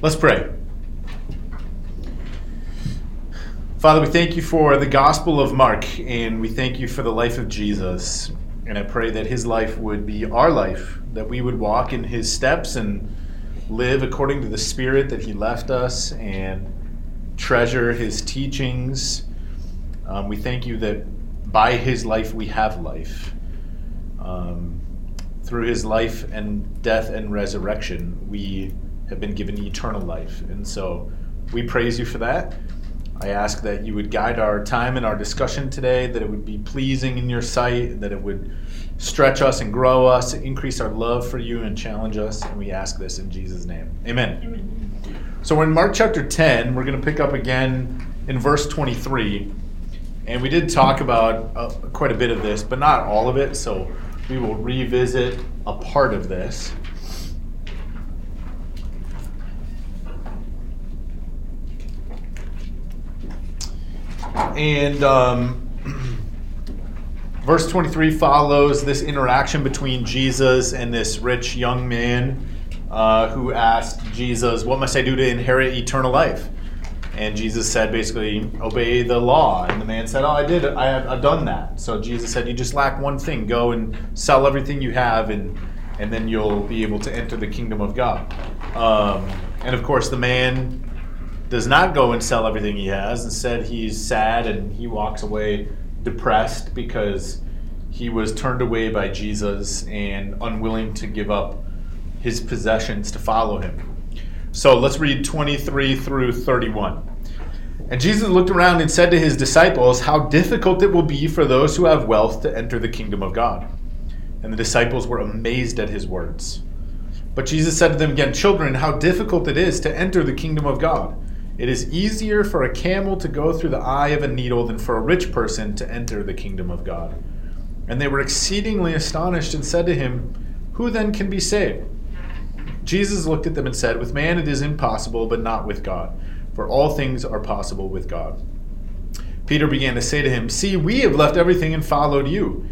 Let's pray. Father, we thank you for the Gospel of Mark, and we thank you for the life of Jesus. And I pray that his life would be our life, that we would walk in his steps and live according to the Spirit that he left us and treasure his teachings. Um, we thank you that by his life we have life. Um, through his life and death and resurrection, we have been given eternal life. And so we praise you for that. I ask that you would guide our time and our discussion today, that it would be pleasing in your sight, that it would stretch us and grow us, increase our love for you and challenge us. And we ask this in Jesus' name. Amen. Amen. So we're in Mark chapter 10. We're going to pick up again in verse 23. And we did talk about uh, quite a bit of this, but not all of it. So we will revisit a part of this. And um, verse 23 follows this interaction between Jesus and this rich young man uh, who asked Jesus, What must I do to inherit eternal life? And Jesus said, basically, obey the law. And the man said, Oh, I did. I have, I've done that. So Jesus said, You just lack one thing. Go and sell everything you have, and, and then you'll be able to enter the kingdom of God. Um, and of course, the man does not go and sell everything he has. Instead, he's sad and he walks away depressed because he was turned away by Jesus and unwilling to give up his possessions to follow him. So let's read 23 through 31. And Jesus looked around and said to his disciples, How difficult it will be for those who have wealth to enter the kingdom of God. And the disciples were amazed at his words. But Jesus said to them again, Children, how difficult it is to enter the kingdom of God. It is easier for a camel to go through the eye of a needle than for a rich person to enter the kingdom of God. And they were exceedingly astonished and said to him, Who then can be saved? Jesus looked at them and said, With man it is impossible, but not with God, for all things are possible with God. Peter began to say to him, See, we have left everything and followed you.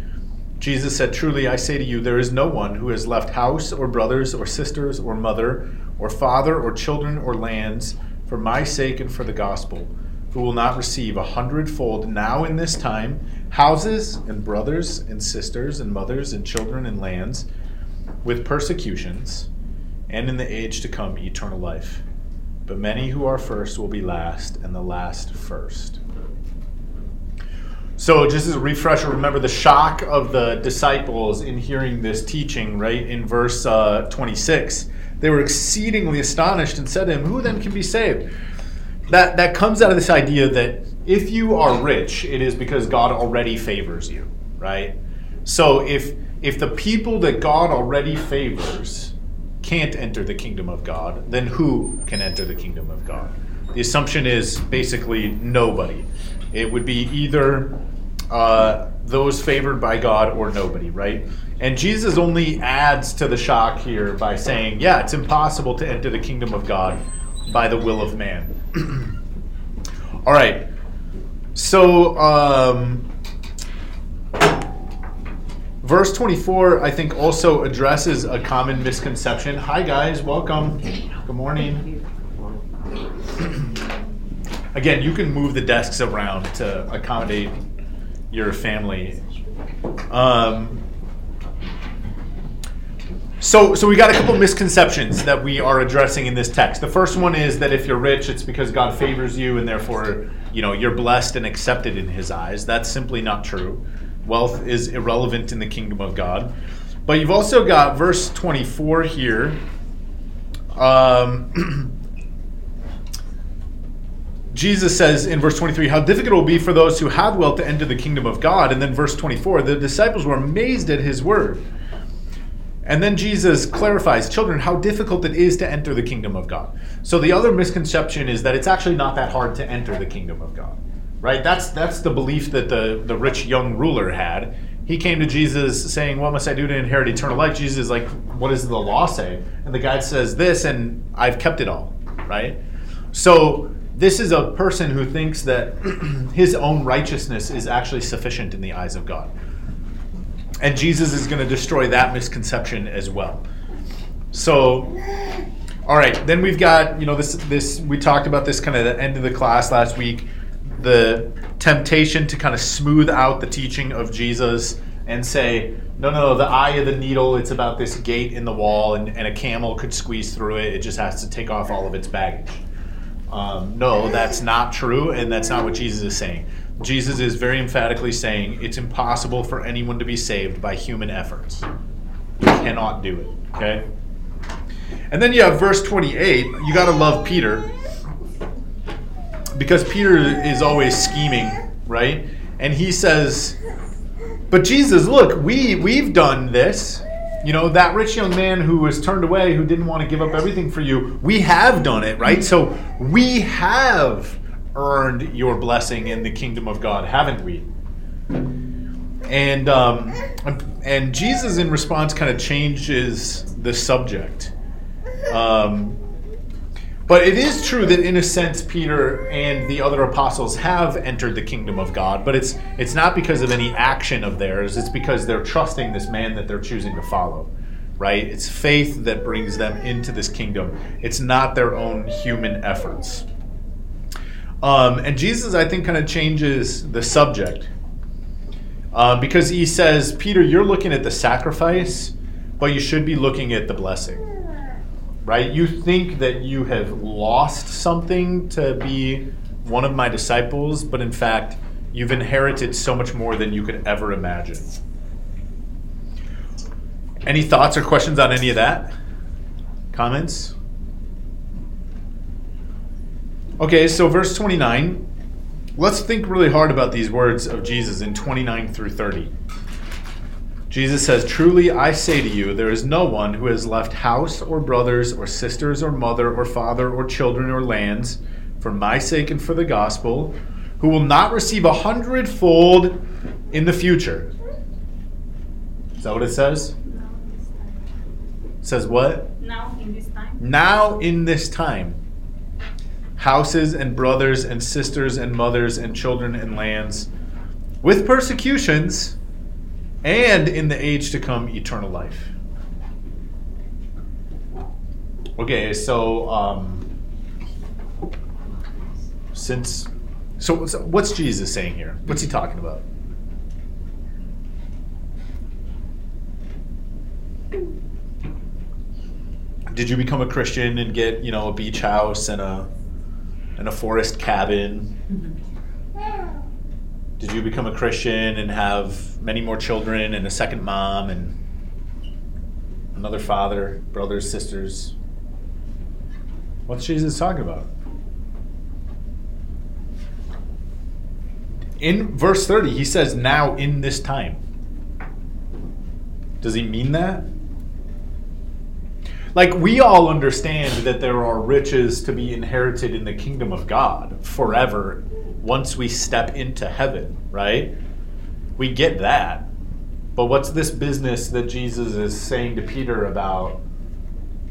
Jesus said, Truly I say to you, there is no one who has left house or brothers or sisters or mother or father or children or lands for my sake and for the gospel, who will not receive a hundredfold now in this time houses and brothers and sisters and mothers and children and lands with persecutions, and in the age to come eternal life. But many who are first will be last, and the last first. So, just as a refresher, remember the shock of the disciples in hearing this teaching, right? In verse uh, 26 they were exceedingly astonished and said to him, Who then can be saved? That, that comes out of this idea that if you are rich, it is because God already favors you, right? So if if the people that God already favors can't enter the kingdom of God, then who can enter the kingdom of God? The assumption is basically nobody. It would be either uh, those favored by God or nobody, right? And Jesus only adds to the shock here by saying, yeah, it's impossible to enter the kingdom of God by the will of man. All right. So, um, verse 24, I think, also addresses a common misconception. Hi, guys. Welcome. Good morning. Again, you can move the desks around to accommodate your family. Um, so, so we got a couple misconceptions that we are addressing in this text. The first one is that if you're rich, it's because God favors you, and therefore, you know, you're blessed and accepted in His eyes. That's simply not true. Wealth is irrelevant in the kingdom of God. But you've also got verse 24 here. Um, Jesus says in verse 23, How difficult it will be for those who have wealth to enter the kingdom of God. And then verse 24, the disciples were amazed at his word. And then Jesus clarifies, children, how difficult it is to enter the kingdom of God. So the other misconception is that it's actually not that hard to enter the kingdom of God. Right? That's that's the belief that the, the rich young ruler had. He came to Jesus saying, What must I do to inherit eternal life? Jesus is like, What does the law say? And the guy says this, and I've kept it all. Right? So this is a person who thinks that his own righteousness is actually sufficient in the eyes of God. And Jesus is going to destroy that misconception as well. So All right, then we've got you know this this we talked about this kind of the end of the class last week, the temptation to kind of smooth out the teaching of Jesus and say no no the eye of the needle it's about this gate in the wall and, and a camel could squeeze through it it just has to take off all of its baggage. Um, no, that's not true, and that's not what Jesus is saying. Jesus is very emphatically saying it's impossible for anyone to be saved by human efforts. You cannot do it. Okay. And then you have verse 28. You got to love Peter because Peter is always scheming, right? And he says, "But Jesus, look, we we've done this. You know, that rich young man who was turned away, who didn't want to give up everything for you, we have done it, right? So we have earned your blessing in the kingdom of God, haven't we?" And um, and Jesus, in response, kind of changes the subject. Um, but it is true that, in a sense, Peter and the other apostles have entered the kingdom of God. But it's it's not because of any action of theirs. It's because they're trusting this man that they're choosing to follow. Right? It's faith that brings them into this kingdom. It's not their own human efforts. Um, and Jesus, I think, kind of changes the subject uh, because he says, Peter, you're looking at the sacrifice, but you should be looking at the blessing. Right? You think that you have lost something to be one of my disciples, but in fact, you've inherited so much more than you could ever imagine. Any thoughts or questions on any of that? Comments? Okay, so verse 29. Let's think really hard about these words of Jesus in 29 through 30. Jesus says, Truly I say to you, there is no one who has left house or brothers or sisters or mother or father or children or lands for my sake and for the gospel, who will not receive a hundredfold in the future. Is that what it says? It says what? Now in this time. Now in this time houses and brothers and sisters and mothers and children and lands, with persecutions, and in the age to come, eternal life. Okay, so um, since so, so what's Jesus saying here? What's he talking about? Did you become a Christian and get you know a beach house and a and a forest cabin? Did you become a Christian and have many more children and a second mom and another father, brothers, sisters? What's Jesus talking about? In verse 30, he says, now in this time. Does he mean that? Like, we all understand that there are riches to be inherited in the kingdom of God forever once we step into heaven, right? We get that. But what's this business that Jesus is saying to Peter about?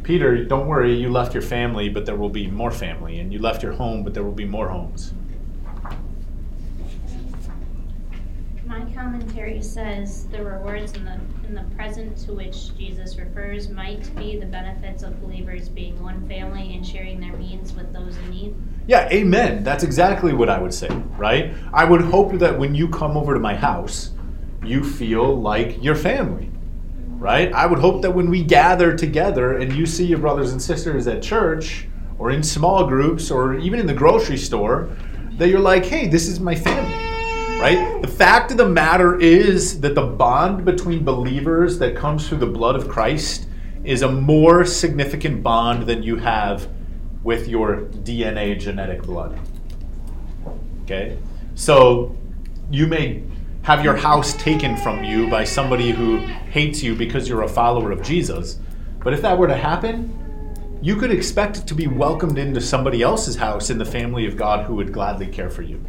Peter, don't worry, you left your family, but there will be more family. And you left your home, but there will be more homes. My commentary says the rewards in the in the present to which Jesus refers might be the benefits of believers being one family and sharing their means with those in need. Yeah, amen. That's exactly what I would say, right? I would hope that when you come over to my house, you feel like your family, right? I would hope that when we gather together and you see your brothers and sisters at church or in small groups or even in the grocery store, that you're like, hey, this is my family right? The fact of the matter is that the bond between believers that comes through the blood of Christ is a more significant bond than you have with your DNA genetic blood. Okay? So you may have your house taken from you by somebody who hates you because you're a follower of Jesus. But if that were to happen, you could expect to be welcomed into somebody else's house in the family of God who would gladly care for you,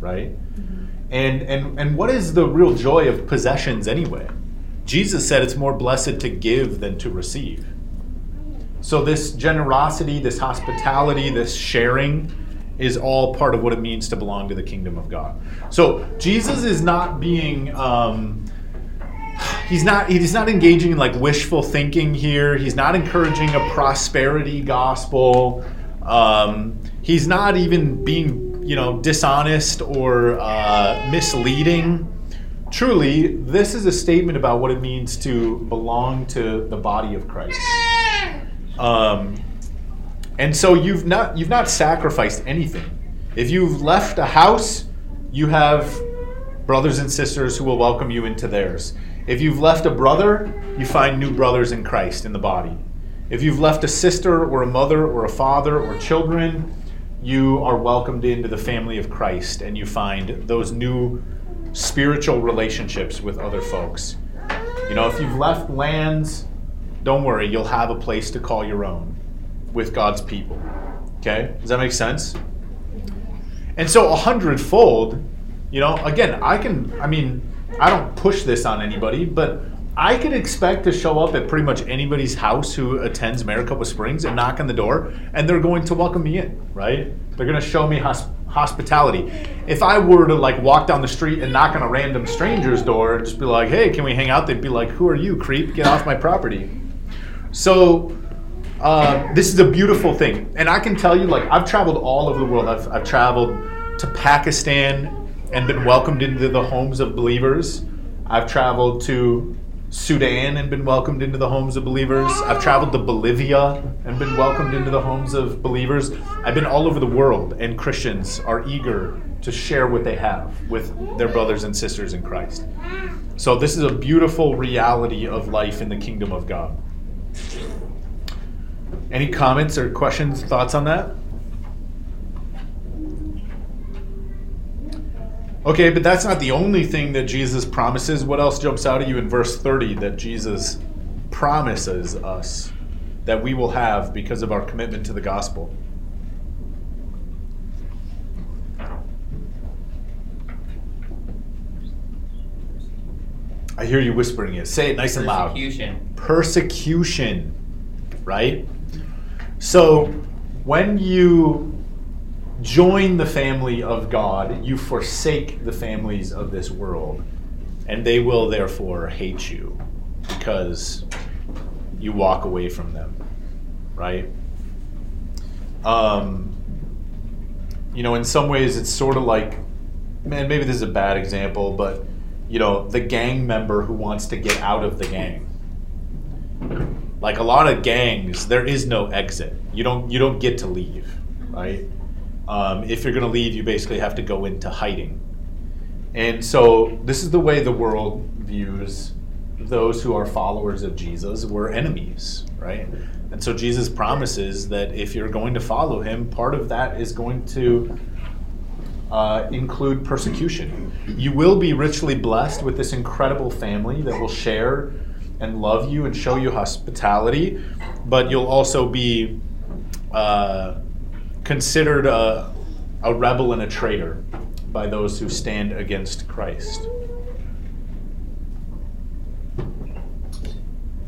right? And, and, and what is the real joy of possessions anyway? Jesus said it's more blessed to give than to receive. So, this generosity, this hospitality, this sharing is all part of what it means to belong to the kingdom of God. So, Jesus is not being, um, he's not he's not engaging in like wishful thinking here. He's not encouraging a prosperity gospel. Um, he's not even being you know dishonest or uh, misleading. Truly, this is a statement about what it means to belong to the body of Christ. Um, and so you've not you've not sacrificed anything. If you've left a house, you have brothers and sisters who will welcome you into theirs. If you've left a brother, you find new brothers in Christ in the body. If you've left a sister or a mother or a father or children, you are welcomed into the family of Christ and you find those new spiritual relationships with other folks. You know, if you've left lands, don't worry, you'll have a place to call your own with God's people. Okay? Does that make sense? And so a hundredfold, you know, again, I can, I mean, I don't push this on anybody, but I could expect to show up at pretty much anybody's house who attends Maricopa Springs and knock on the door, and they're going to welcome me in, right? They're going to show me hosp- hospitality. If I were to like walk down the street and knock on a random stranger's door and just be like, "Hey, can we hang out?" They'd be like, "Who are you, creep? Get off my property." So uh, this is a beautiful thing, and I can tell you, like, I've traveled all over the world. I've, I've traveled to Pakistan and been welcomed into the homes of believers. I've traveled to Sudan and been welcomed into the homes of believers. I've traveled to Bolivia and been welcomed into the homes of believers. I've been all over the world, and Christians are eager to share what they have with their brothers and sisters in Christ. So, this is a beautiful reality of life in the kingdom of God. Any comments or questions, thoughts on that? Okay, but that's not the only thing that Jesus promises. What else jumps out at you in verse 30 that Jesus promises us that we will have because of our commitment to the gospel? I hear you whispering it. Say it nice and loud. Persecution. Persecution, right? So when you join the family of God, you forsake the families of this world, and they will therefore hate you because you walk away from them, right? Um, you know, in some ways, it's sort of like, man, maybe this is a bad example, but you know, the gang member who wants to get out of the gang. Like a lot of gangs, there is no exit. You don't you don't get to leave, right? Um, if you're going to leave, you basically have to go into hiding. And so this is the way the world views those who are followers of Jesus. We're enemies, right? And so Jesus promises that if you're going to follow him, part of that is going to uh, include persecution. You will be richly blessed with this incredible family that will share and love you and show you hospitality, but you'll also be uh, considered a, a rebel and a traitor by those who stand against Christ.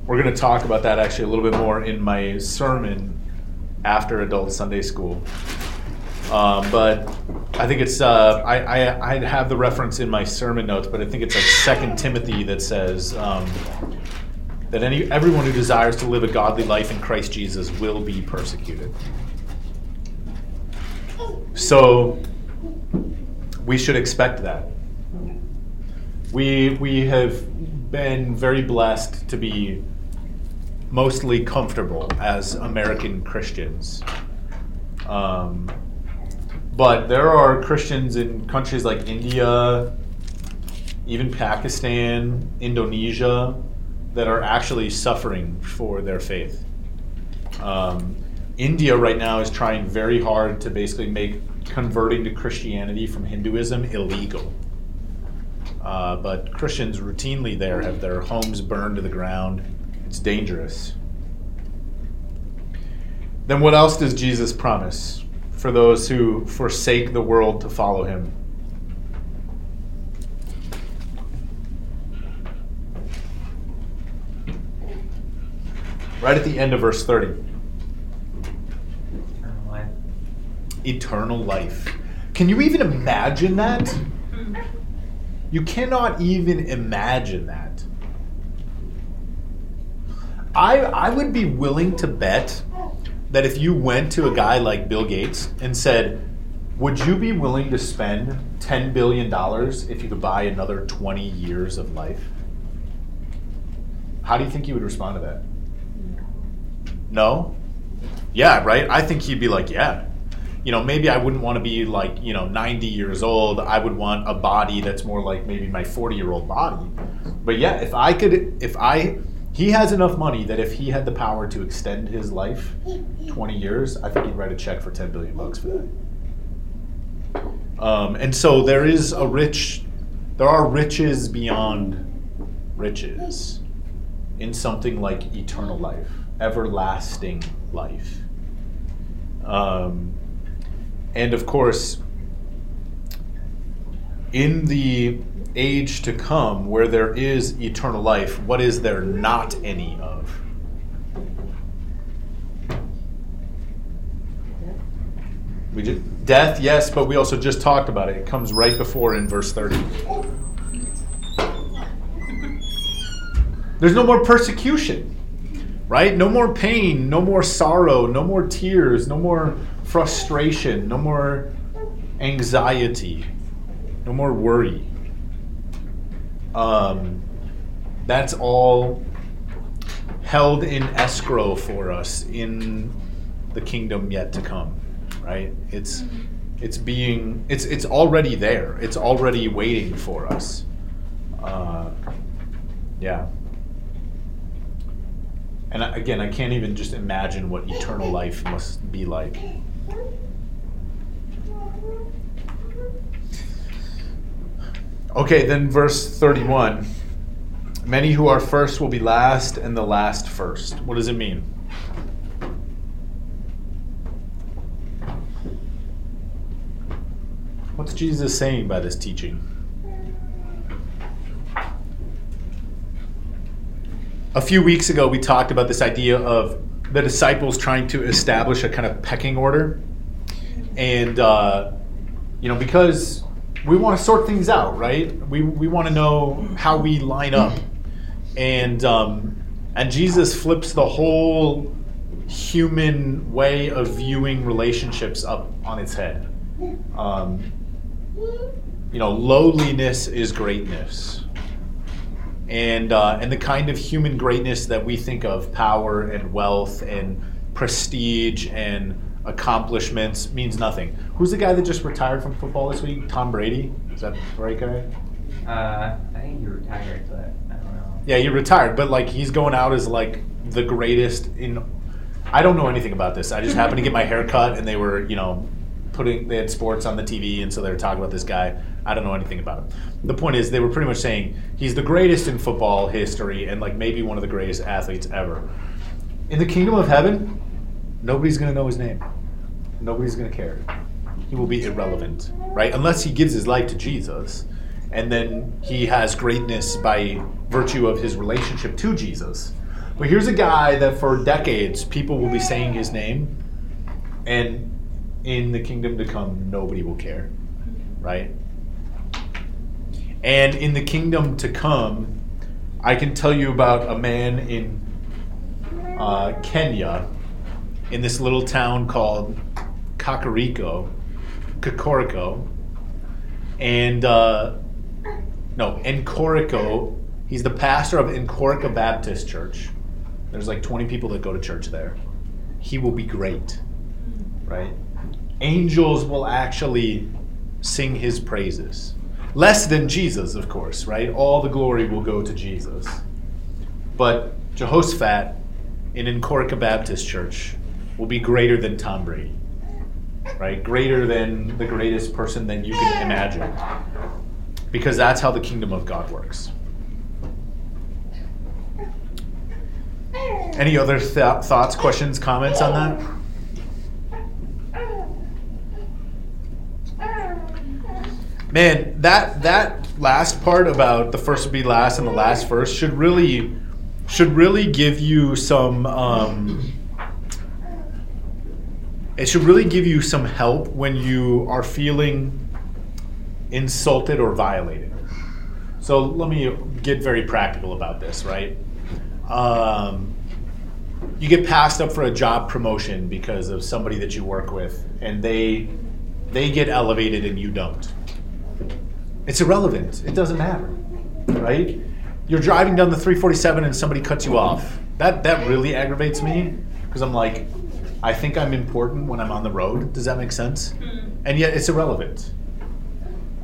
We're going to talk about that actually a little bit more in my sermon after Adult Sunday School. Um, but I think it's uh, I, I, I have the reference in my sermon notes, but I think it's like Second Timothy that says um, that any everyone who desires to live a godly life in Christ Jesus will be persecuted. So we should expect that. We we have been very blessed to be mostly comfortable as American Christians. Um, but there are Christians in countries like India, even Pakistan, Indonesia, that are actually suffering for their faith. Um, India right now is trying very hard to basically make converting to Christianity from Hinduism illegal. Uh, but Christians routinely there have their homes burned to the ground. It's dangerous. Then what else does Jesus promise for those who forsake the world to follow him? Right at the end of verse 30. Eternal life. Eternal life. Can you even imagine that? You cannot even imagine that. I I would be willing to bet that if you went to a guy like Bill Gates and said, "Would you be willing to spend ten billion dollars if you could buy another twenty years of life?" How do you think he would respond to that? No. Yeah, right. I think he'd be like, "Yeah." You know, maybe I wouldn't want to be like, you know, 90 years old. I would want a body that's more like maybe my 40 year old body. But yeah, if I could, if I he has enough money that if he had the power to extend his life 20 years, I think he'd write a check for 10 billion bucks for that. Um, and so there is a rich, there are riches beyond riches in something like eternal life, everlasting life. Um, and of course, in the age to come where there is eternal life, what is there not any of? We just, death, yes, but we also just talked about it. It comes right before in verse 30. There's no more persecution, right? No more pain, no more sorrow, no more tears, no more frustration, no more anxiety, no more worry. Um, that's all held in escrow for us in the kingdom yet to come, right? It's it's being it's it's already there. It's already waiting for us. Uh, yeah. And again, I can't even just imagine what eternal life must be like. Okay, then verse 31. Many who are first will be last, and the last first. What does it mean? What's Jesus saying by this teaching? A few weeks ago, we talked about this idea of the disciples trying to establish a kind of pecking order. And, uh, you know, because we want to sort things out, right? We, we want to know how we line up. And, um, and Jesus flips the whole human way of viewing relationships up on its head. Um, you know, lowliness is greatness. And, uh, and the kind of human greatness that we think of power and wealth and prestige and accomplishments means nothing. Who's the guy that just retired from football this week? Tom Brady? Is that the right guy? Uh, I think he retired, but I don't know. Yeah, he retired, but like he's going out as like the greatest in. I don't know anything about this. I just happened to get my hair cut, and they were, you know, putting they had sports on the TV, and so they were talking about this guy. I don't know anything about him. The point is, they were pretty much saying he's the greatest in football history, and like maybe one of the greatest athletes ever. In the kingdom of heaven, nobody's gonna know his name. Nobody's gonna care. He will be irrelevant, right? Unless he gives his life to Jesus, and then he has greatness by virtue of his relationship to Jesus. But here's a guy that for decades people will be saying his name, and in the kingdom to come, nobody will care, right? And in the kingdom to come, I can tell you about a man in uh, Kenya, in this little town called Kakariko, Kakoriko, and uh, no, Enkorico. He's the pastor of Enkorica Baptist Church. There's like 20 people that go to church there. He will be great, right? Angels will actually sing his praises. Less than Jesus, of course, right? All the glory will go to Jesus. But Jehoshaphat in Enkorica Baptist Church will be greater than Tom Brady, right? Greater than the greatest person than you can imagine. Because that's how the kingdom of God works. Any other th- thoughts, questions, comments on that? Man, that that last part about the first will be last and the last first should really should really give you some um, it should really give you some help when you are feeling insulted or violated. So let me get very practical about this, right? Um, you get passed up for a job promotion because of somebody that you work with, and they they get elevated and you don't. It's irrelevant. It doesn't matter, right? You're driving down the 347 and somebody cuts you off. That that really aggravates me because I'm like, I think I'm important when I'm on the road. Does that make sense? And yet it's irrelevant.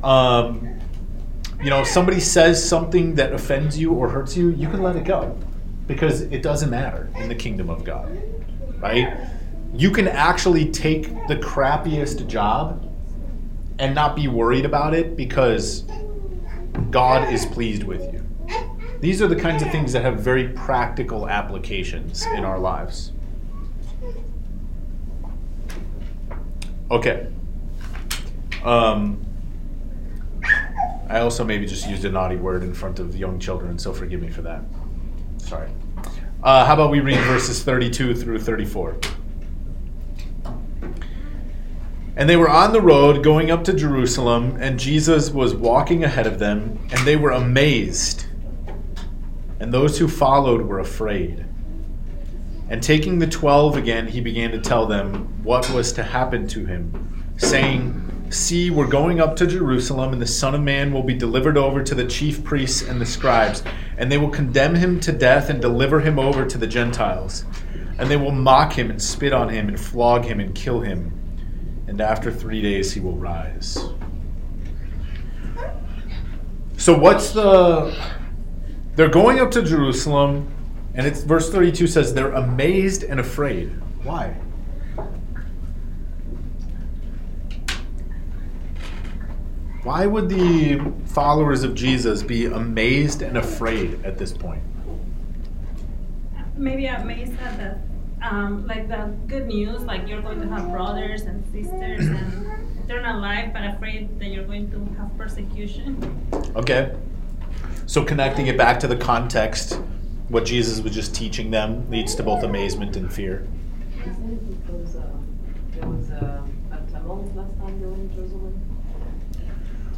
Um, you know, if somebody says something that offends you or hurts you, you can let it go because it doesn't matter in the kingdom of God, right? You can actually take the crappiest job and not be worried about it because God is pleased with you. These are the kinds of things that have very practical applications in our lives. Okay. Um, I also maybe just used a naughty word in front of young children, so forgive me for that. Sorry. Uh, how about we read verses 32 through 34? And they were on the road going up to Jerusalem, and Jesus was walking ahead of them, and they were amazed. And those who followed were afraid. And taking the twelve again, he began to tell them what was to happen to him, saying, See, we're going up to Jerusalem, and the Son of Man will be delivered over to the chief priests and the scribes, and they will condemn him to death and deliver him over to the Gentiles. And they will mock him and spit on him and flog him and kill him. And after three days he will rise. So, what's the. They're going up to Jerusalem, and it's verse 32 says they're amazed and afraid. Why? Why would the followers of Jesus be amazed and afraid at this point? maybe amazed at the um, like the good news like you're going to have brothers and sisters and eternal life but afraid that you're going to have persecution Okay. So connecting it back to the context, what Jesus was just teaching them leads to both amazement and fear. Because uh, there was a, a last time they were in Jerusalem?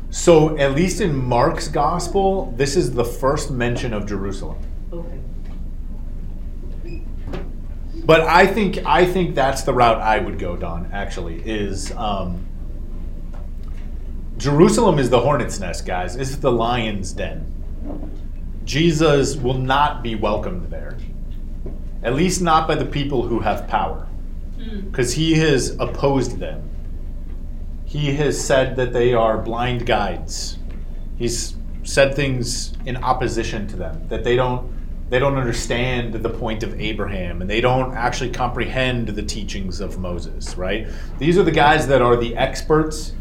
So at least in Mark's gospel, this is the first mention of Jerusalem. Okay. But I think I think that's the route I would go, Don. Actually, is um, Jerusalem is the hornet's nest, guys. It's the lion's den. Jesus will not be welcomed there, at least not by the people who have power, hmm. because he has opposed them. He has said that they are blind guides. He's said things in opposition to them that they don't they don't understand the point of Abraham and they don't actually comprehend the teachings of Moses, right? These are the guys that are the experts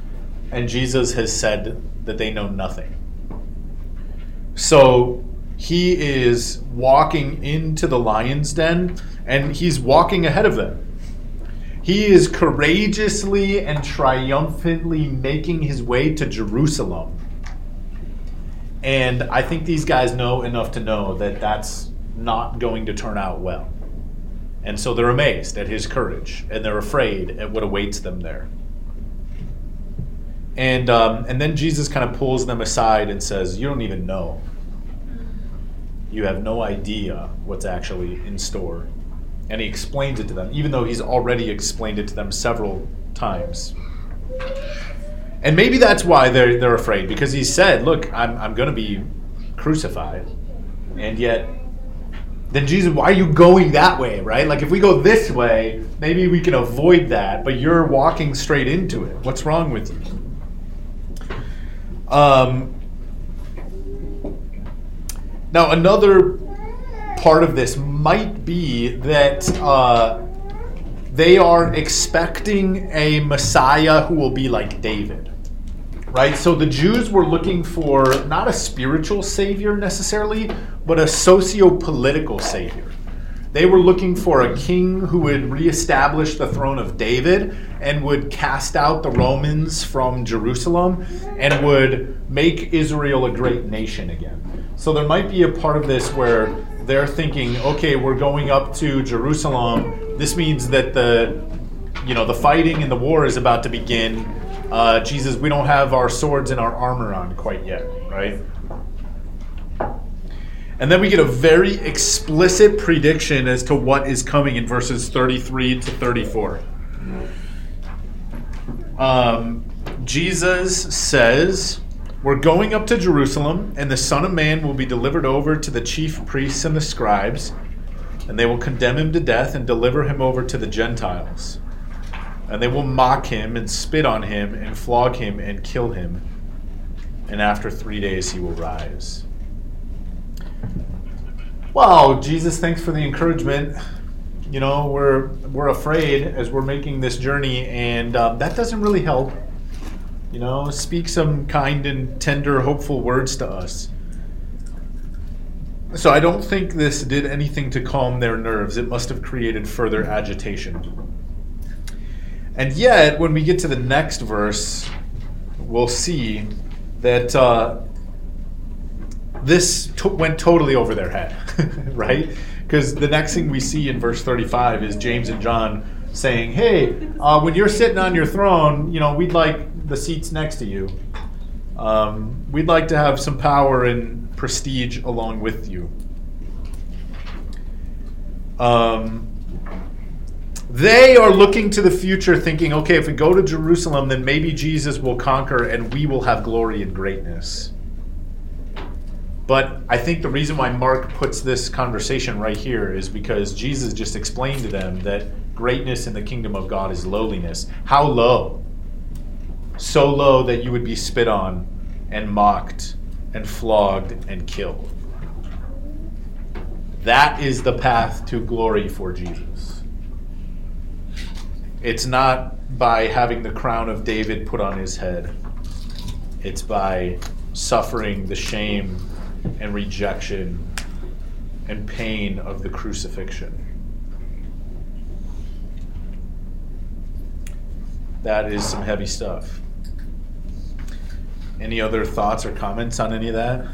and Jesus has said that they know nothing. So he is walking into the lion's den and he's walking ahead of them. He is courageously and triumphantly making his way to Jerusalem. And I think these guys know enough to know that that's not going to turn out well. And so they're amazed at his courage and they're afraid at what awaits them there. And, um, and then Jesus kind of pulls them aside and says, You don't even know. You have no idea what's actually in store. And he explains it to them, even though he's already explained it to them several times. And maybe that's why they're, they're afraid, because he said, Look, I'm, I'm going to be crucified. And yet, then Jesus, why are you going that way, right? Like, if we go this way, maybe we can avoid that, but you're walking straight into it. What's wrong with you? Um, now, another part of this might be that uh, they are expecting a Messiah who will be like David. Right? So the Jews were looking for not a spiritual savior necessarily, but a socio political savior. They were looking for a king who would reestablish the throne of David and would cast out the Romans from Jerusalem and would make Israel a great nation again. So there might be a part of this where they're thinking, okay, we're going up to Jerusalem. This means that the you know the fighting and the war is about to begin. Uh, Jesus, we don't have our swords and our armor on quite yet, right? And then we get a very explicit prediction as to what is coming in verses 33 to 34. Um, Jesus says, We're going up to Jerusalem, and the Son of Man will be delivered over to the chief priests and the scribes, and they will condemn him to death and deliver him over to the Gentiles. And they will mock him and spit on him and flog him and kill him. And after three days he will rise. Wow, Jesus, thanks for the encouragement. You know, we're we're afraid as we're making this journey, and um, that doesn't really help. You know, speak some kind and tender, hopeful words to us. So I don't think this did anything to calm their nerves. It must have created further agitation. And yet, when we get to the next verse, we'll see that uh, this to- went totally over their head, right? Because the next thing we see in verse 35 is James and John saying, Hey, uh, when you're sitting on your throne, you know, we'd like the seats next to you. Um, we'd like to have some power and prestige along with you. Um, they are looking to the future, thinking, okay, if we go to Jerusalem, then maybe Jesus will conquer and we will have glory and greatness. But I think the reason why Mark puts this conversation right here is because Jesus just explained to them that greatness in the kingdom of God is lowliness. How low? So low that you would be spit on and mocked and flogged and killed. That is the path to glory for Jesus. It's not by having the crown of David put on his head, it's by suffering the shame and rejection and pain of the crucifixion. That is some heavy stuff. Any other thoughts or comments on any of that?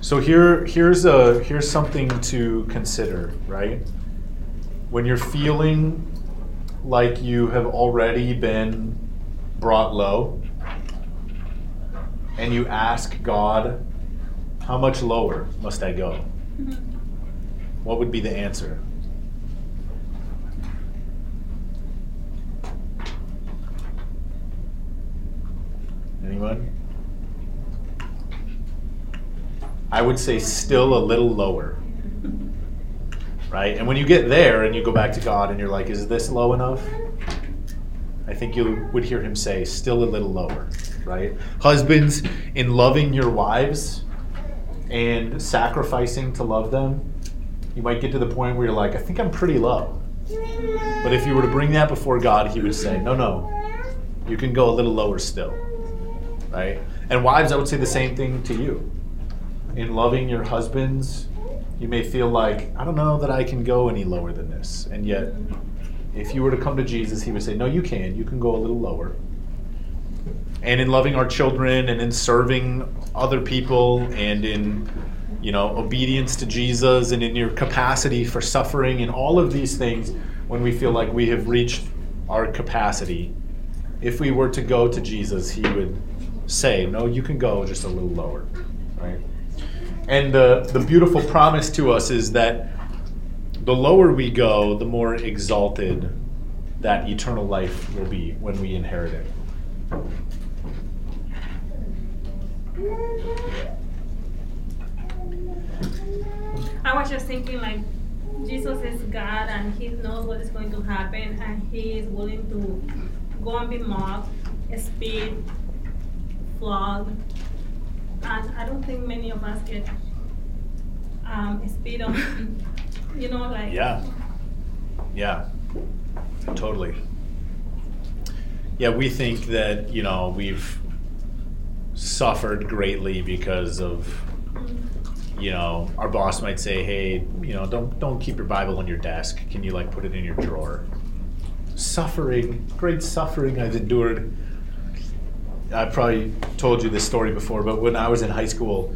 So here here's a here's something to consider, right? When you're feeling like you have already been brought low and you ask God, how much lower must I go? Mm-hmm. What would be the answer? Anyone? I would say still a little lower. Right? And when you get there and you go back to God and you're like, is this low enough? I think you would hear him say, still a little lower. Right? Husbands, in loving your wives and sacrificing to love them, you might get to the point where you're like, I think I'm pretty low. But if you were to bring that before God, he would say, no, no, you can go a little lower still. Right? And wives, I would say the same thing to you in loving your husbands, you may feel like, I don't know that I can go any lower than this. And yet, if you were to come to Jesus, he would say, No, you can. You can go a little lower. And in loving our children and in serving other people and in you know obedience to Jesus and in your capacity for suffering and all of these things when we feel like we have reached our capacity if we were to go to Jesus he would say no you can go just a little lower right and the, the beautiful promise to us is that the lower we go, the more exalted that eternal life will be when we inherit it. I was just thinking like Jesus is God and he knows what is going to happen and he is willing to go and be mocked, spit, flogged. And I don't think many of us get um, spit on, you know, like. Yeah. Yeah. Totally. Yeah, we think that, you know, we've suffered greatly because of you know, our boss might say, "Hey, you know, don't don't keep your Bible on your desk. Can you like put it in your drawer?" Suffering, great suffering I've endured. I probably told you this story before, but when I was in high school,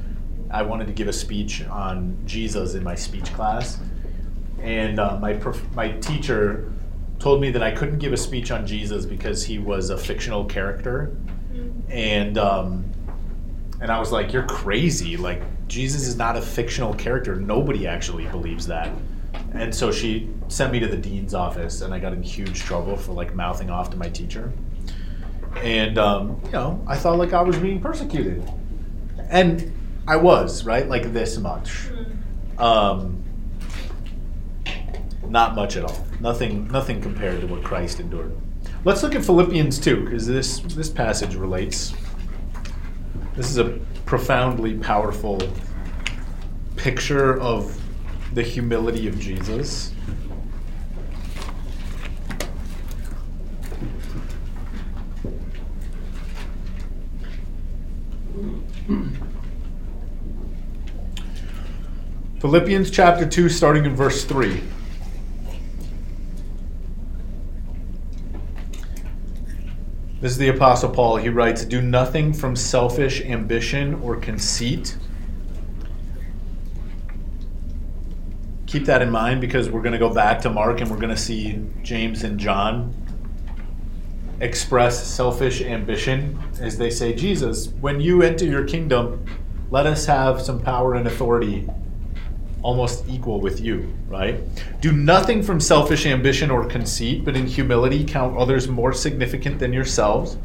I wanted to give a speech on Jesus in my speech class, and uh, my prof- my teacher told me that I couldn't give a speech on Jesus because he was a fictional character, and um, And I was like, You're crazy. Like, Jesus is not a fictional character. Nobody actually believes that. And so she sent me to the dean's office, and I got in huge trouble for like mouthing off to my teacher. And, um, you know, I thought like I was being persecuted. And I was, right? Like this much. Um, not much at all. Nothing, nothing compared to what Christ endured. Let's look at Philippians 2, because this, this passage relates. This is a profoundly powerful picture of the humility of Jesus. Philippians chapter 2, starting in verse 3. This is the Apostle Paul. He writes, Do nothing from selfish ambition or conceit. Keep that in mind because we're going to go back to Mark and we're going to see James and John express selfish ambition as they say, Jesus, when you enter your kingdom, let us have some power and authority almost equal with you, right? Do nothing from selfish ambition or conceit, but in humility count others more significant than yourselves.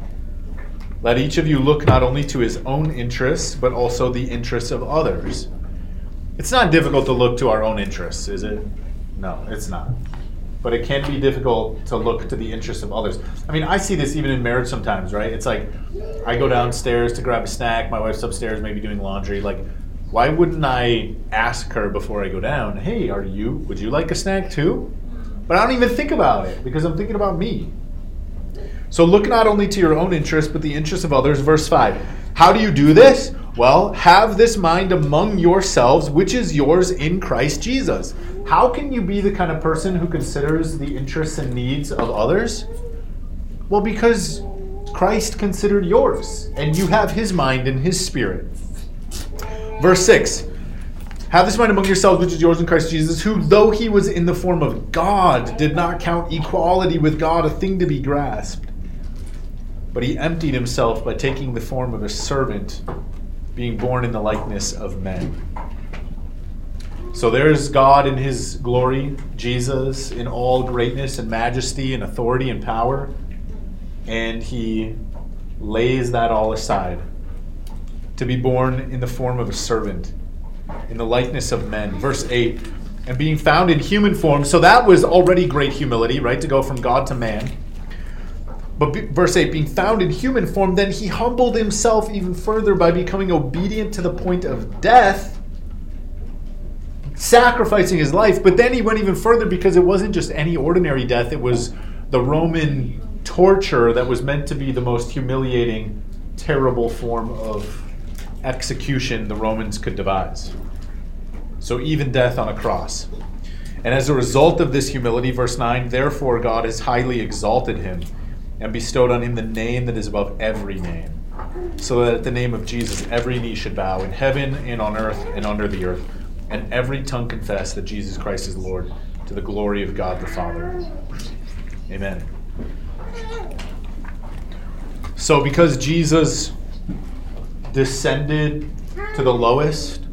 Let each of you look not only to his own interests, but also the interests of others. It's not difficult to look to our own interests, is it? No, it's not. But it can be difficult to look to the interests of others. I mean, I see this even in marriage sometimes, right? It's like I go downstairs to grab a snack, my wife's upstairs maybe doing laundry. Like, why wouldn't I ask her before I go down, hey, are you, would you like a snack too? But I don't even think about it because I'm thinking about me. So look not only to your own interest, but the interest of others. Verse 5. How do you do this? Well, have this mind among yourselves, which is yours in Christ Jesus. How can you be the kind of person who considers the interests and needs of others? Well, because Christ considered yours, and you have his mind and his spirit. Verse 6 Have this mind among yourselves, which is yours in Christ Jesus, who, though he was in the form of God, did not count equality with God a thing to be grasped. But he emptied himself by taking the form of a servant, being born in the likeness of men. So there's God in his glory, Jesus in all greatness and majesty and authority and power, and he lays that all aside to be born in the form of a servant, in the likeness of men. Verse 8, and being found in human form. So that was already great humility, right? To go from God to man. But be, verse 8, being found in human form, then he humbled himself even further by becoming obedient to the point of death, sacrificing his life. But then he went even further because it wasn't just any ordinary death, it was the Roman torture that was meant to be the most humiliating, terrible form of execution the Romans could devise. So, even death on a cross. And as a result of this humility, verse 9, therefore God has highly exalted him and bestowed on him the name that is above every name, so that at the name of Jesus every knee should bow in heaven and on earth and under the earth, and every tongue confess that Jesus Christ is Lord to the glory of God the Father. Amen. So, because Jesus descended to the lowest,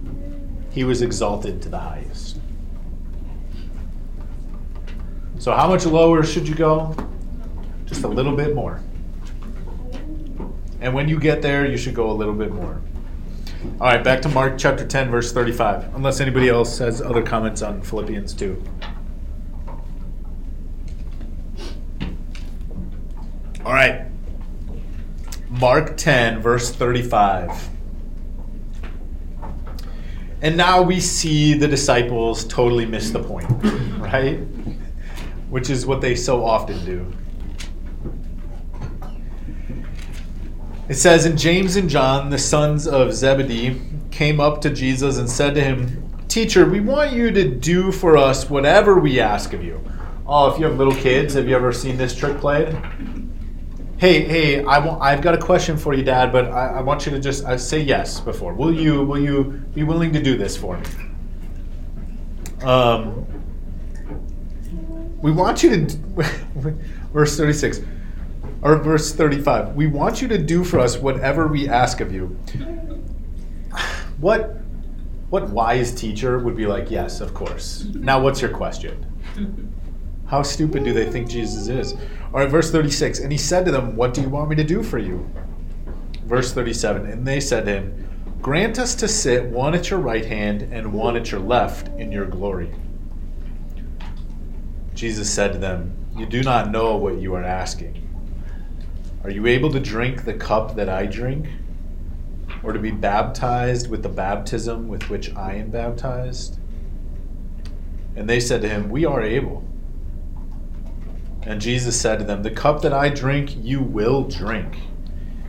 he was exalted to the highest. So, how much lower should you go? Just a little bit more. And when you get there, you should go a little bit more. All right, back to Mark chapter 10, verse 35. Unless anybody else has other comments on Philippians 2. All right. Mark 10, verse 35. And now we see the disciples totally miss the point, right? Which is what they so often do. It says, And James and John, the sons of Zebedee, came up to Jesus and said to him, Teacher, we want you to do for us whatever we ask of you. Oh, if you have little kids, have you ever seen this trick played? Hey, hey, I want, I've got a question for you, Dad, but I, I want you to just uh, say yes before. Will you, will you be willing to do this for me? Um, we want you to, verse 36, or verse 35, we want you to do for us whatever we ask of you. What what wise teacher would be like, yes, of course. Now what's your question? How stupid do they think Jesus is? All right, verse 36. And he said to them, What do you want me to do for you? Verse 37. And they said to him, Grant us to sit one at your right hand and one at your left in your glory. Jesus said to them, You do not know what you are asking. Are you able to drink the cup that I drink? Or to be baptized with the baptism with which I am baptized? And they said to him, We are able. And Jesus said to them, The cup that I drink, you will drink.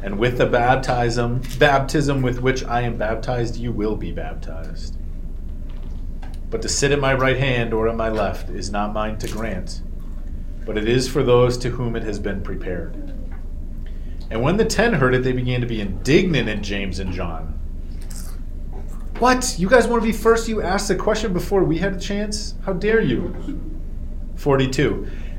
And with the baptism, baptism with which I am baptized, you will be baptized. But to sit at my right hand or at my left is not mine to grant, but it is for those to whom it has been prepared. And when the ten heard it, they began to be indignant at James and John. What? You guys want to be first? You asked the question before we had a chance? How dare you? 42.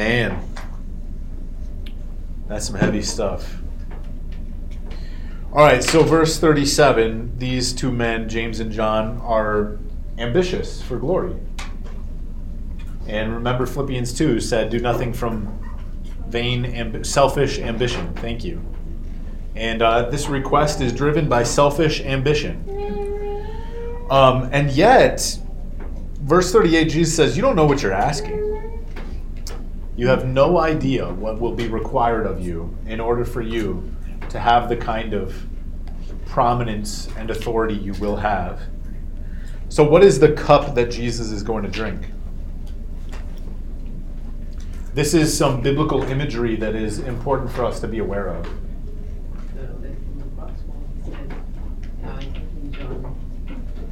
Man, that's some heavy stuff. All right, so verse 37 these two men, James and John, are ambitious for glory. And remember, Philippians 2 said, Do nothing from vain, amb- selfish ambition. Thank you. And uh, this request is driven by selfish ambition. Um, and yet, verse 38, Jesus says, You don't know what you're asking. You have no idea what will be required of you in order for you to have the kind of prominence and authority you will have. So, what is the cup that Jesus is going to drink? This is some biblical imagery that is important for us to be aware of.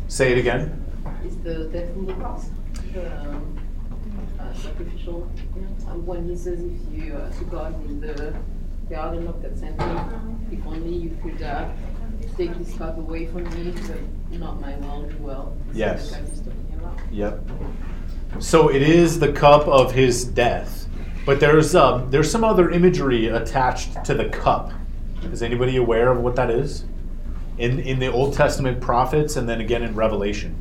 Say it again. the death on the cross, um, sacrificial, and when he says if you, uh, to God in the garden of Gethsemane, if only you could uh, take this cup away from me, but not my will, do well. This is the Yes. cup he's talking about. Yep. So it is the cup of his death, but there's um, there's some other imagery attached to the cup. Is anybody aware of what that is? In in the Old Testament prophets, and then again in Revelation,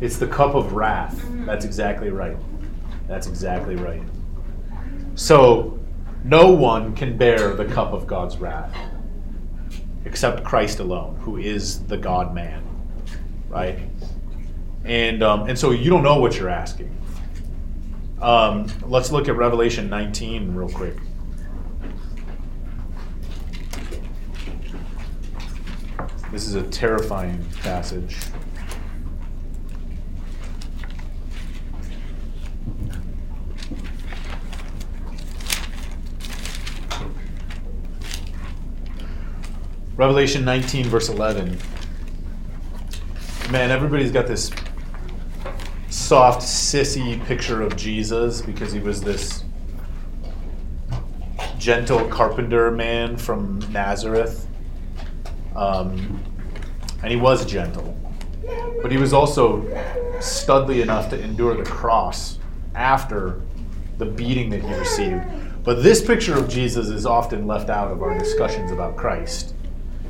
it's the cup of wrath. That's exactly right. That's exactly right. So no one can bear the cup of God's wrath except Christ alone, who is the God man right? And um, and so you don't know what you're asking. Um, let's look at Revelation 19 real quick. This is a terrifying passage. Revelation 19, verse 11 man, everybody's got this soft, sissy picture of Jesus because he was this gentle carpenter man from Nazareth. Um, and he was gentle. But he was also studly enough to endure the cross after the beating that he received. But this picture of Jesus is often left out of our discussions about Christ.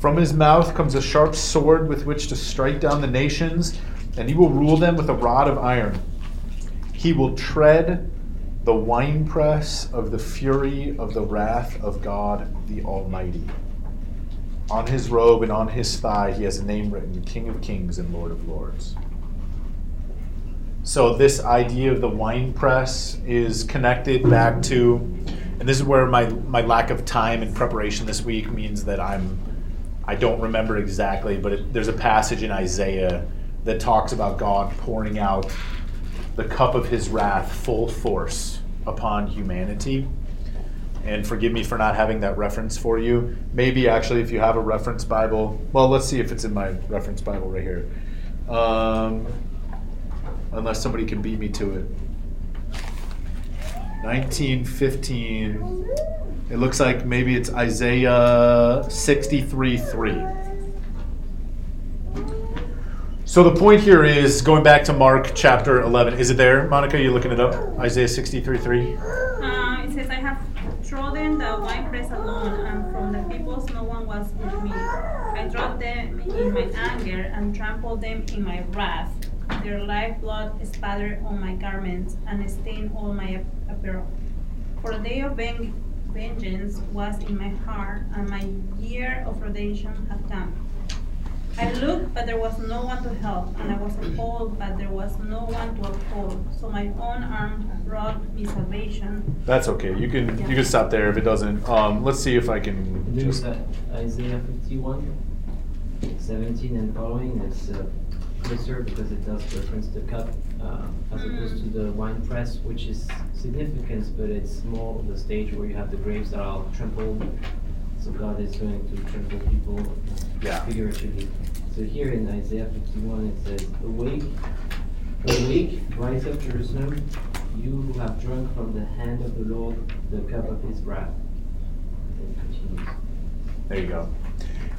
From his mouth comes a sharp sword with which to strike down the nations, and he will rule them with a rod of iron. He will tread the winepress of the fury of the wrath of God the Almighty. On his robe and on his thigh, he has a name written King of Kings and Lord of Lords. So, this idea of the winepress is connected back to, and this is where my, my lack of time and preparation this week means that I'm, I don't remember exactly, but it, there's a passage in Isaiah that talks about God pouring out the cup of his wrath full force upon humanity. And forgive me for not having that reference for you. Maybe actually, if you have a reference Bible, well, let's see if it's in my reference Bible right here. Um, unless somebody can beat me to it. 1915. It looks like maybe it's Isaiah 63 3. So the point here is going back to Mark chapter 11. Is it there, Monica? You looking it up? Isaiah 63 3. Uh, it says, I have trodden the winepress alone, and from the peoples no one was with me. I drove them in my anger and trampled them in my wrath. Their lifeblood spattered on my garments and stained all my apparel. For the day of ven- vengeance was in my heart, and my year of redemption had come. I looked, but there was no one to help, and I was appalled, but there was no one to uphold. So my own arm brought me salvation. That's okay. You can you can stop there if it doesn't. Um, let's see if I can There's just. Isaiah 51, 17 and following. It's uh, closer because it does reference the cup uh, as opposed to the wine press, which is significant, but it's more the stage where you have the grapes that are trampled. So God is going to trample people Yeah. figuratively. So here in Isaiah 51 it says, Awake, awake, rise up Jerusalem, you who have drunk from the hand of the Lord the cup of his wrath. And it continues. There you go.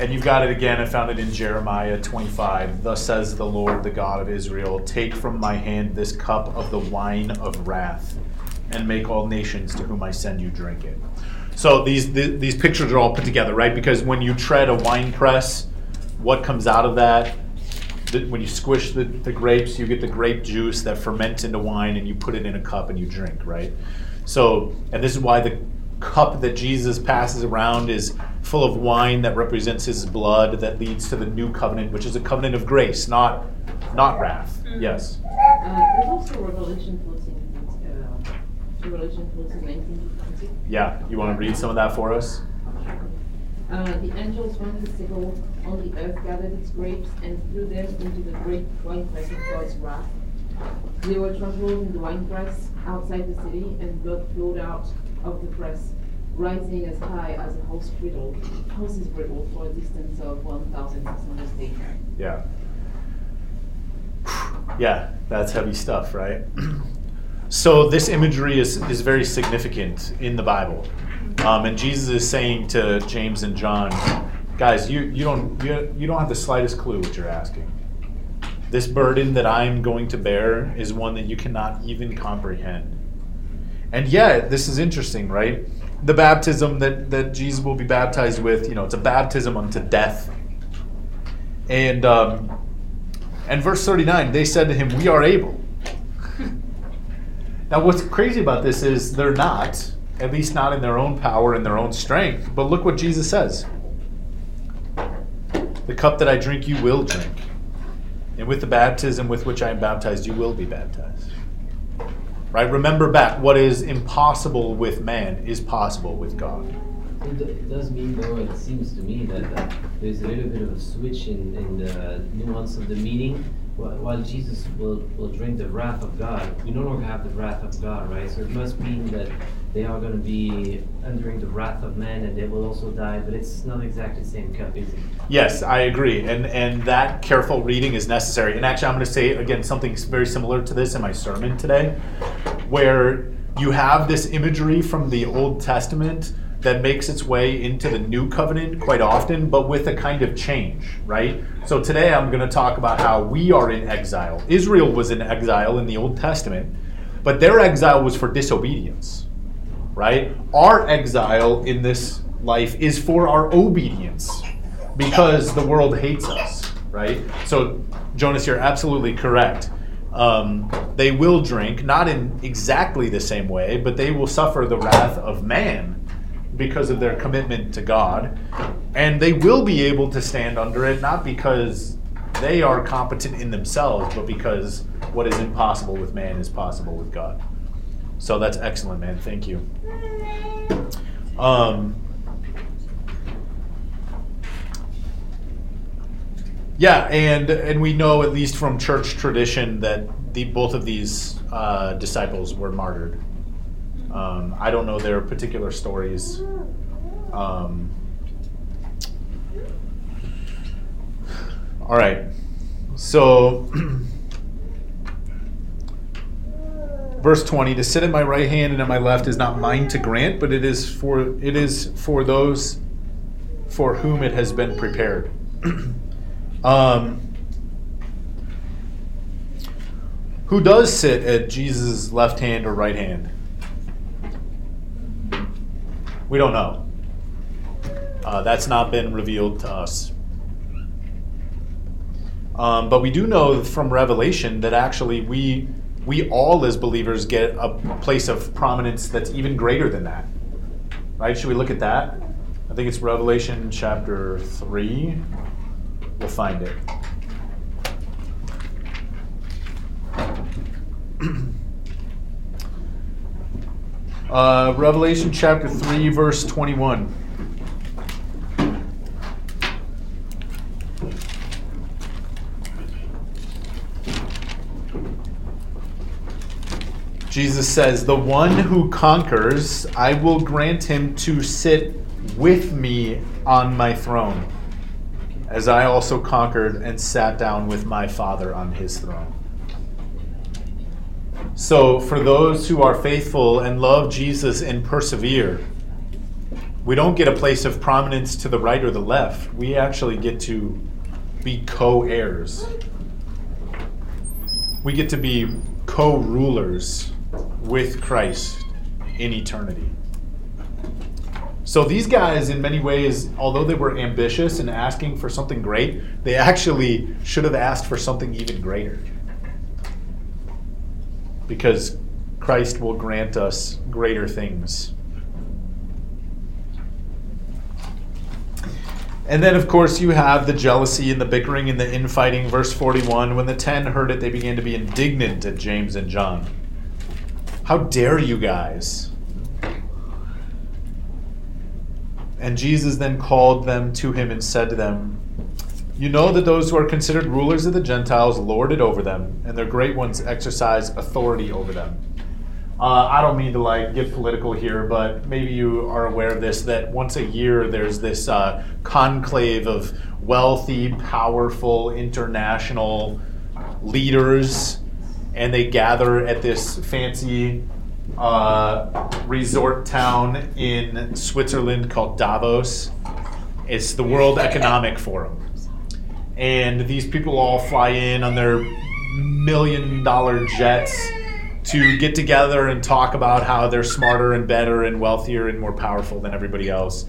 And you've got it again. I found it in Jeremiah 25. Thus says the Lord, the God of Israel Take from my hand this cup of the wine of wrath, and make all nations to whom I send you drink it. So these, th- these pictures are all put together, right? Because when you tread a wine press, what comes out of that? The, when you squish the, the grapes, you get the grape juice that ferments into wine, and you put it in a cup and you drink, right? So, and this is why the cup that Jesus passes around is full of wine that represents his blood that leads to the new covenant, which is a covenant of grace, not not wrath. Yes. Uh, there's also Revelation 14, uh, Revelation 14, 19 20. Yeah. You want to read some of that for us? Uh, the angels found the sickle on the earth, gathered its grapes, and threw them into the great winepress of God's wrath. They were trampled in the winepress outside the city, and blood flowed out of the press, rising as high as a horse bridle, horse's bridle for a distance of 1,600 stadia. Yeah. Yeah, that's heavy stuff, right? so this imagery is, is very significant in the Bible. Um, and Jesus is saying to James and John, guys, you, you don't you, you don't have the slightest clue what you're asking. This burden that I'm going to bear is one that you cannot even comprehend. And yet, this is interesting, right? The baptism that, that Jesus will be baptized with, you know, it's a baptism unto death. And um, and verse 39, they said to him, We are able. now, what's crazy about this is they're not, at least not in their own power and their own strength. But look what Jesus says The cup that I drink, you will drink. And with the baptism with which I am baptized, you will be baptized. Right? Remember back, what is impossible with man is possible with God. It, does mean, though, it seems to me that there's a little bit of a switch in, in the nuance of the meaning. While, while Jesus will, will drink the wrath of God, we no longer have the wrath of God, right? So it must mean that they are going to be undering the wrath of man and they will also die, but it's not exactly the same cup, is it? Yes, I agree, and and that careful reading is necessary. And actually, I'm going to say again something very similar to this in my sermon today, where you have this imagery from the Old Testament that makes its way into the New Covenant quite often, but with a kind of change, right? So today I'm going to talk about how we are in exile. Israel was in exile in the Old Testament, but their exile was for disobedience right? Our exile in this life is for our obedience because the world hates us, right? So, Jonas, you're absolutely correct. Um, they will drink, not in exactly the same way, but they will suffer the wrath of man because of their commitment to God. And they will be able to stand under it, not because they are competent in themselves, but because what is impossible with man is possible with God. So that's excellent, man. Thank you. Um, yeah, and and we know at least from church tradition that the both of these uh, disciples were martyred. Um, I don't know their particular stories. Um, all right, so. verse 20 to sit at my right hand and at my left is not mine to grant but it is for it is for those for whom it has been prepared. Um, who does sit at jesus left hand or right hand? We don't know. Uh, that's not been revealed to us. Um, but we do know from revelation that actually we we all as believers get a place of prominence that's even greater than that. Right? Should we look at that? I think it's Revelation chapter 3. We'll find it. Uh, Revelation chapter 3, verse 21. Jesus says, The one who conquers, I will grant him to sit with me on my throne, as I also conquered and sat down with my Father on his throne. So, for those who are faithful and love Jesus and persevere, we don't get a place of prominence to the right or the left. We actually get to be co heirs. We get to be co rulers with Christ in eternity. So these guys, in many ways, although they were ambitious and asking for something great, they actually should have asked for something even greater. Because Christ will grant us greater things. And then, of course, you have the jealousy and the bickering and the infighting. Verse 41 When the ten heard it, they began to be indignant at James and John. How dare you guys? And Jesus then called them to him and said to them, You know that those who are considered rulers of the Gentiles lord it over them, and their great ones exercise authority over them. Uh, I don't mean to like get political here, but maybe you are aware of this that once a year there's this uh, conclave of wealthy, powerful international leaders and they gather at this fancy uh, resort town in Switzerland called Davos. It's the World Economic Forum. And these people all fly in on their million dollar jets to get together and talk about how they're smarter and better and wealthier and more powerful than everybody else.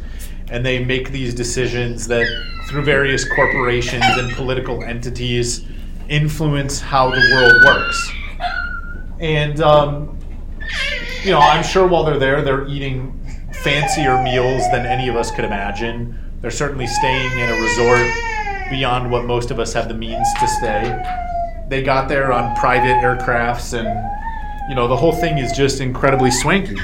And they make these decisions that, through various corporations and political entities, influence how the world works. And, um, you know, I'm sure while they're there, they're eating fancier meals than any of us could imagine. They're certainly staying in a resort beyond what most of us have the means to stay. They got there on private aircrafts, and, you know, the whole thing is just incredibly swanky.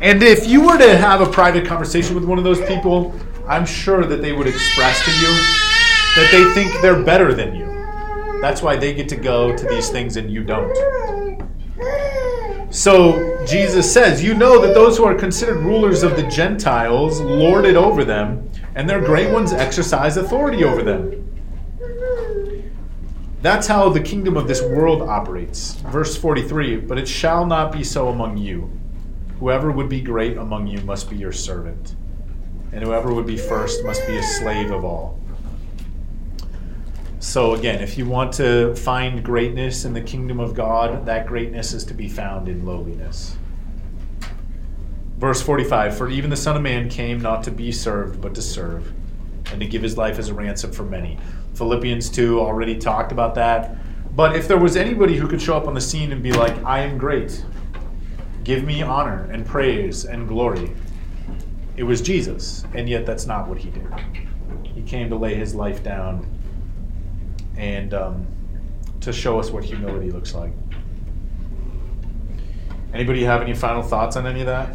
And if you were to have a private conversation with one of those people, I'm sure that they would express to you that they think they're better than you. That's why they get to go to these things and you don't. So Jesus says, You know that those who are considered rulers of the Gentiles lord it over them, and their great ones exercise authority over them. That's how the kingdom of this world operates. Verse 43 But it shall not be so among you. Whoever would be great among you must be your servant, and whoever would be first must be a slave of all. So, again, if you want to find greatness in the kingdom of God, that greatness is to be found in lowliness. Verse 45 For even the Son of Man came not to be served, but to serve, and to give his life as a ransom for many. Philippians 2 already talked about that. But if there was anybody who could show up on the scene and be like, I am great, give me honor and praise and glory, it was Jesus. And yet that's not what he did. He came to lay his life down and um, to show us what humility looks like. Anybody have any final thoughts on any of that?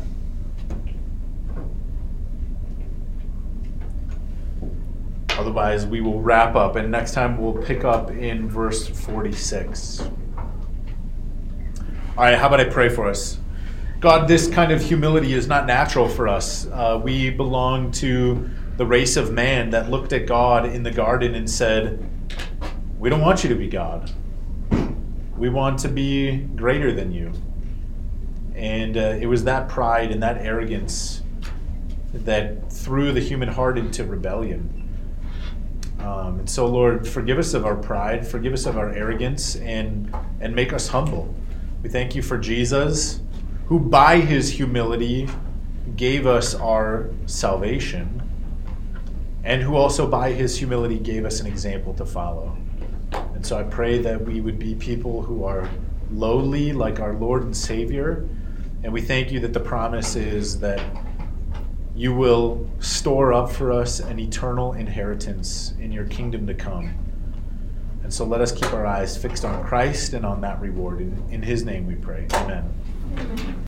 Otherwise, we will wrap up, and next time we'll pick up in verse 46. All right, how about I pray for us? God, this kind of humility is not natural for us. Uh, we belong to the race of man that looked at God in the garden and said, We don't want you to be God. We want to be greater than you. And uh, it was that pride and that arrogance that threw the human heart into rebellion. Um, and so, Lord, forgive us of our pride, forgive us of our arrogance, and and make us humble. We thank you for Jesus, who by his humility gave us our salvation, and who also by his humility gave us an example to follow. And so I pray that we would be people who are lowly like our Lord and Savior. And we thank you that the promise is that you will store up for us an eternal inheritance in your kingdom to come. And so let us keep our eyes fixed on Christ and on that reward. In, in his name we pray. Amen.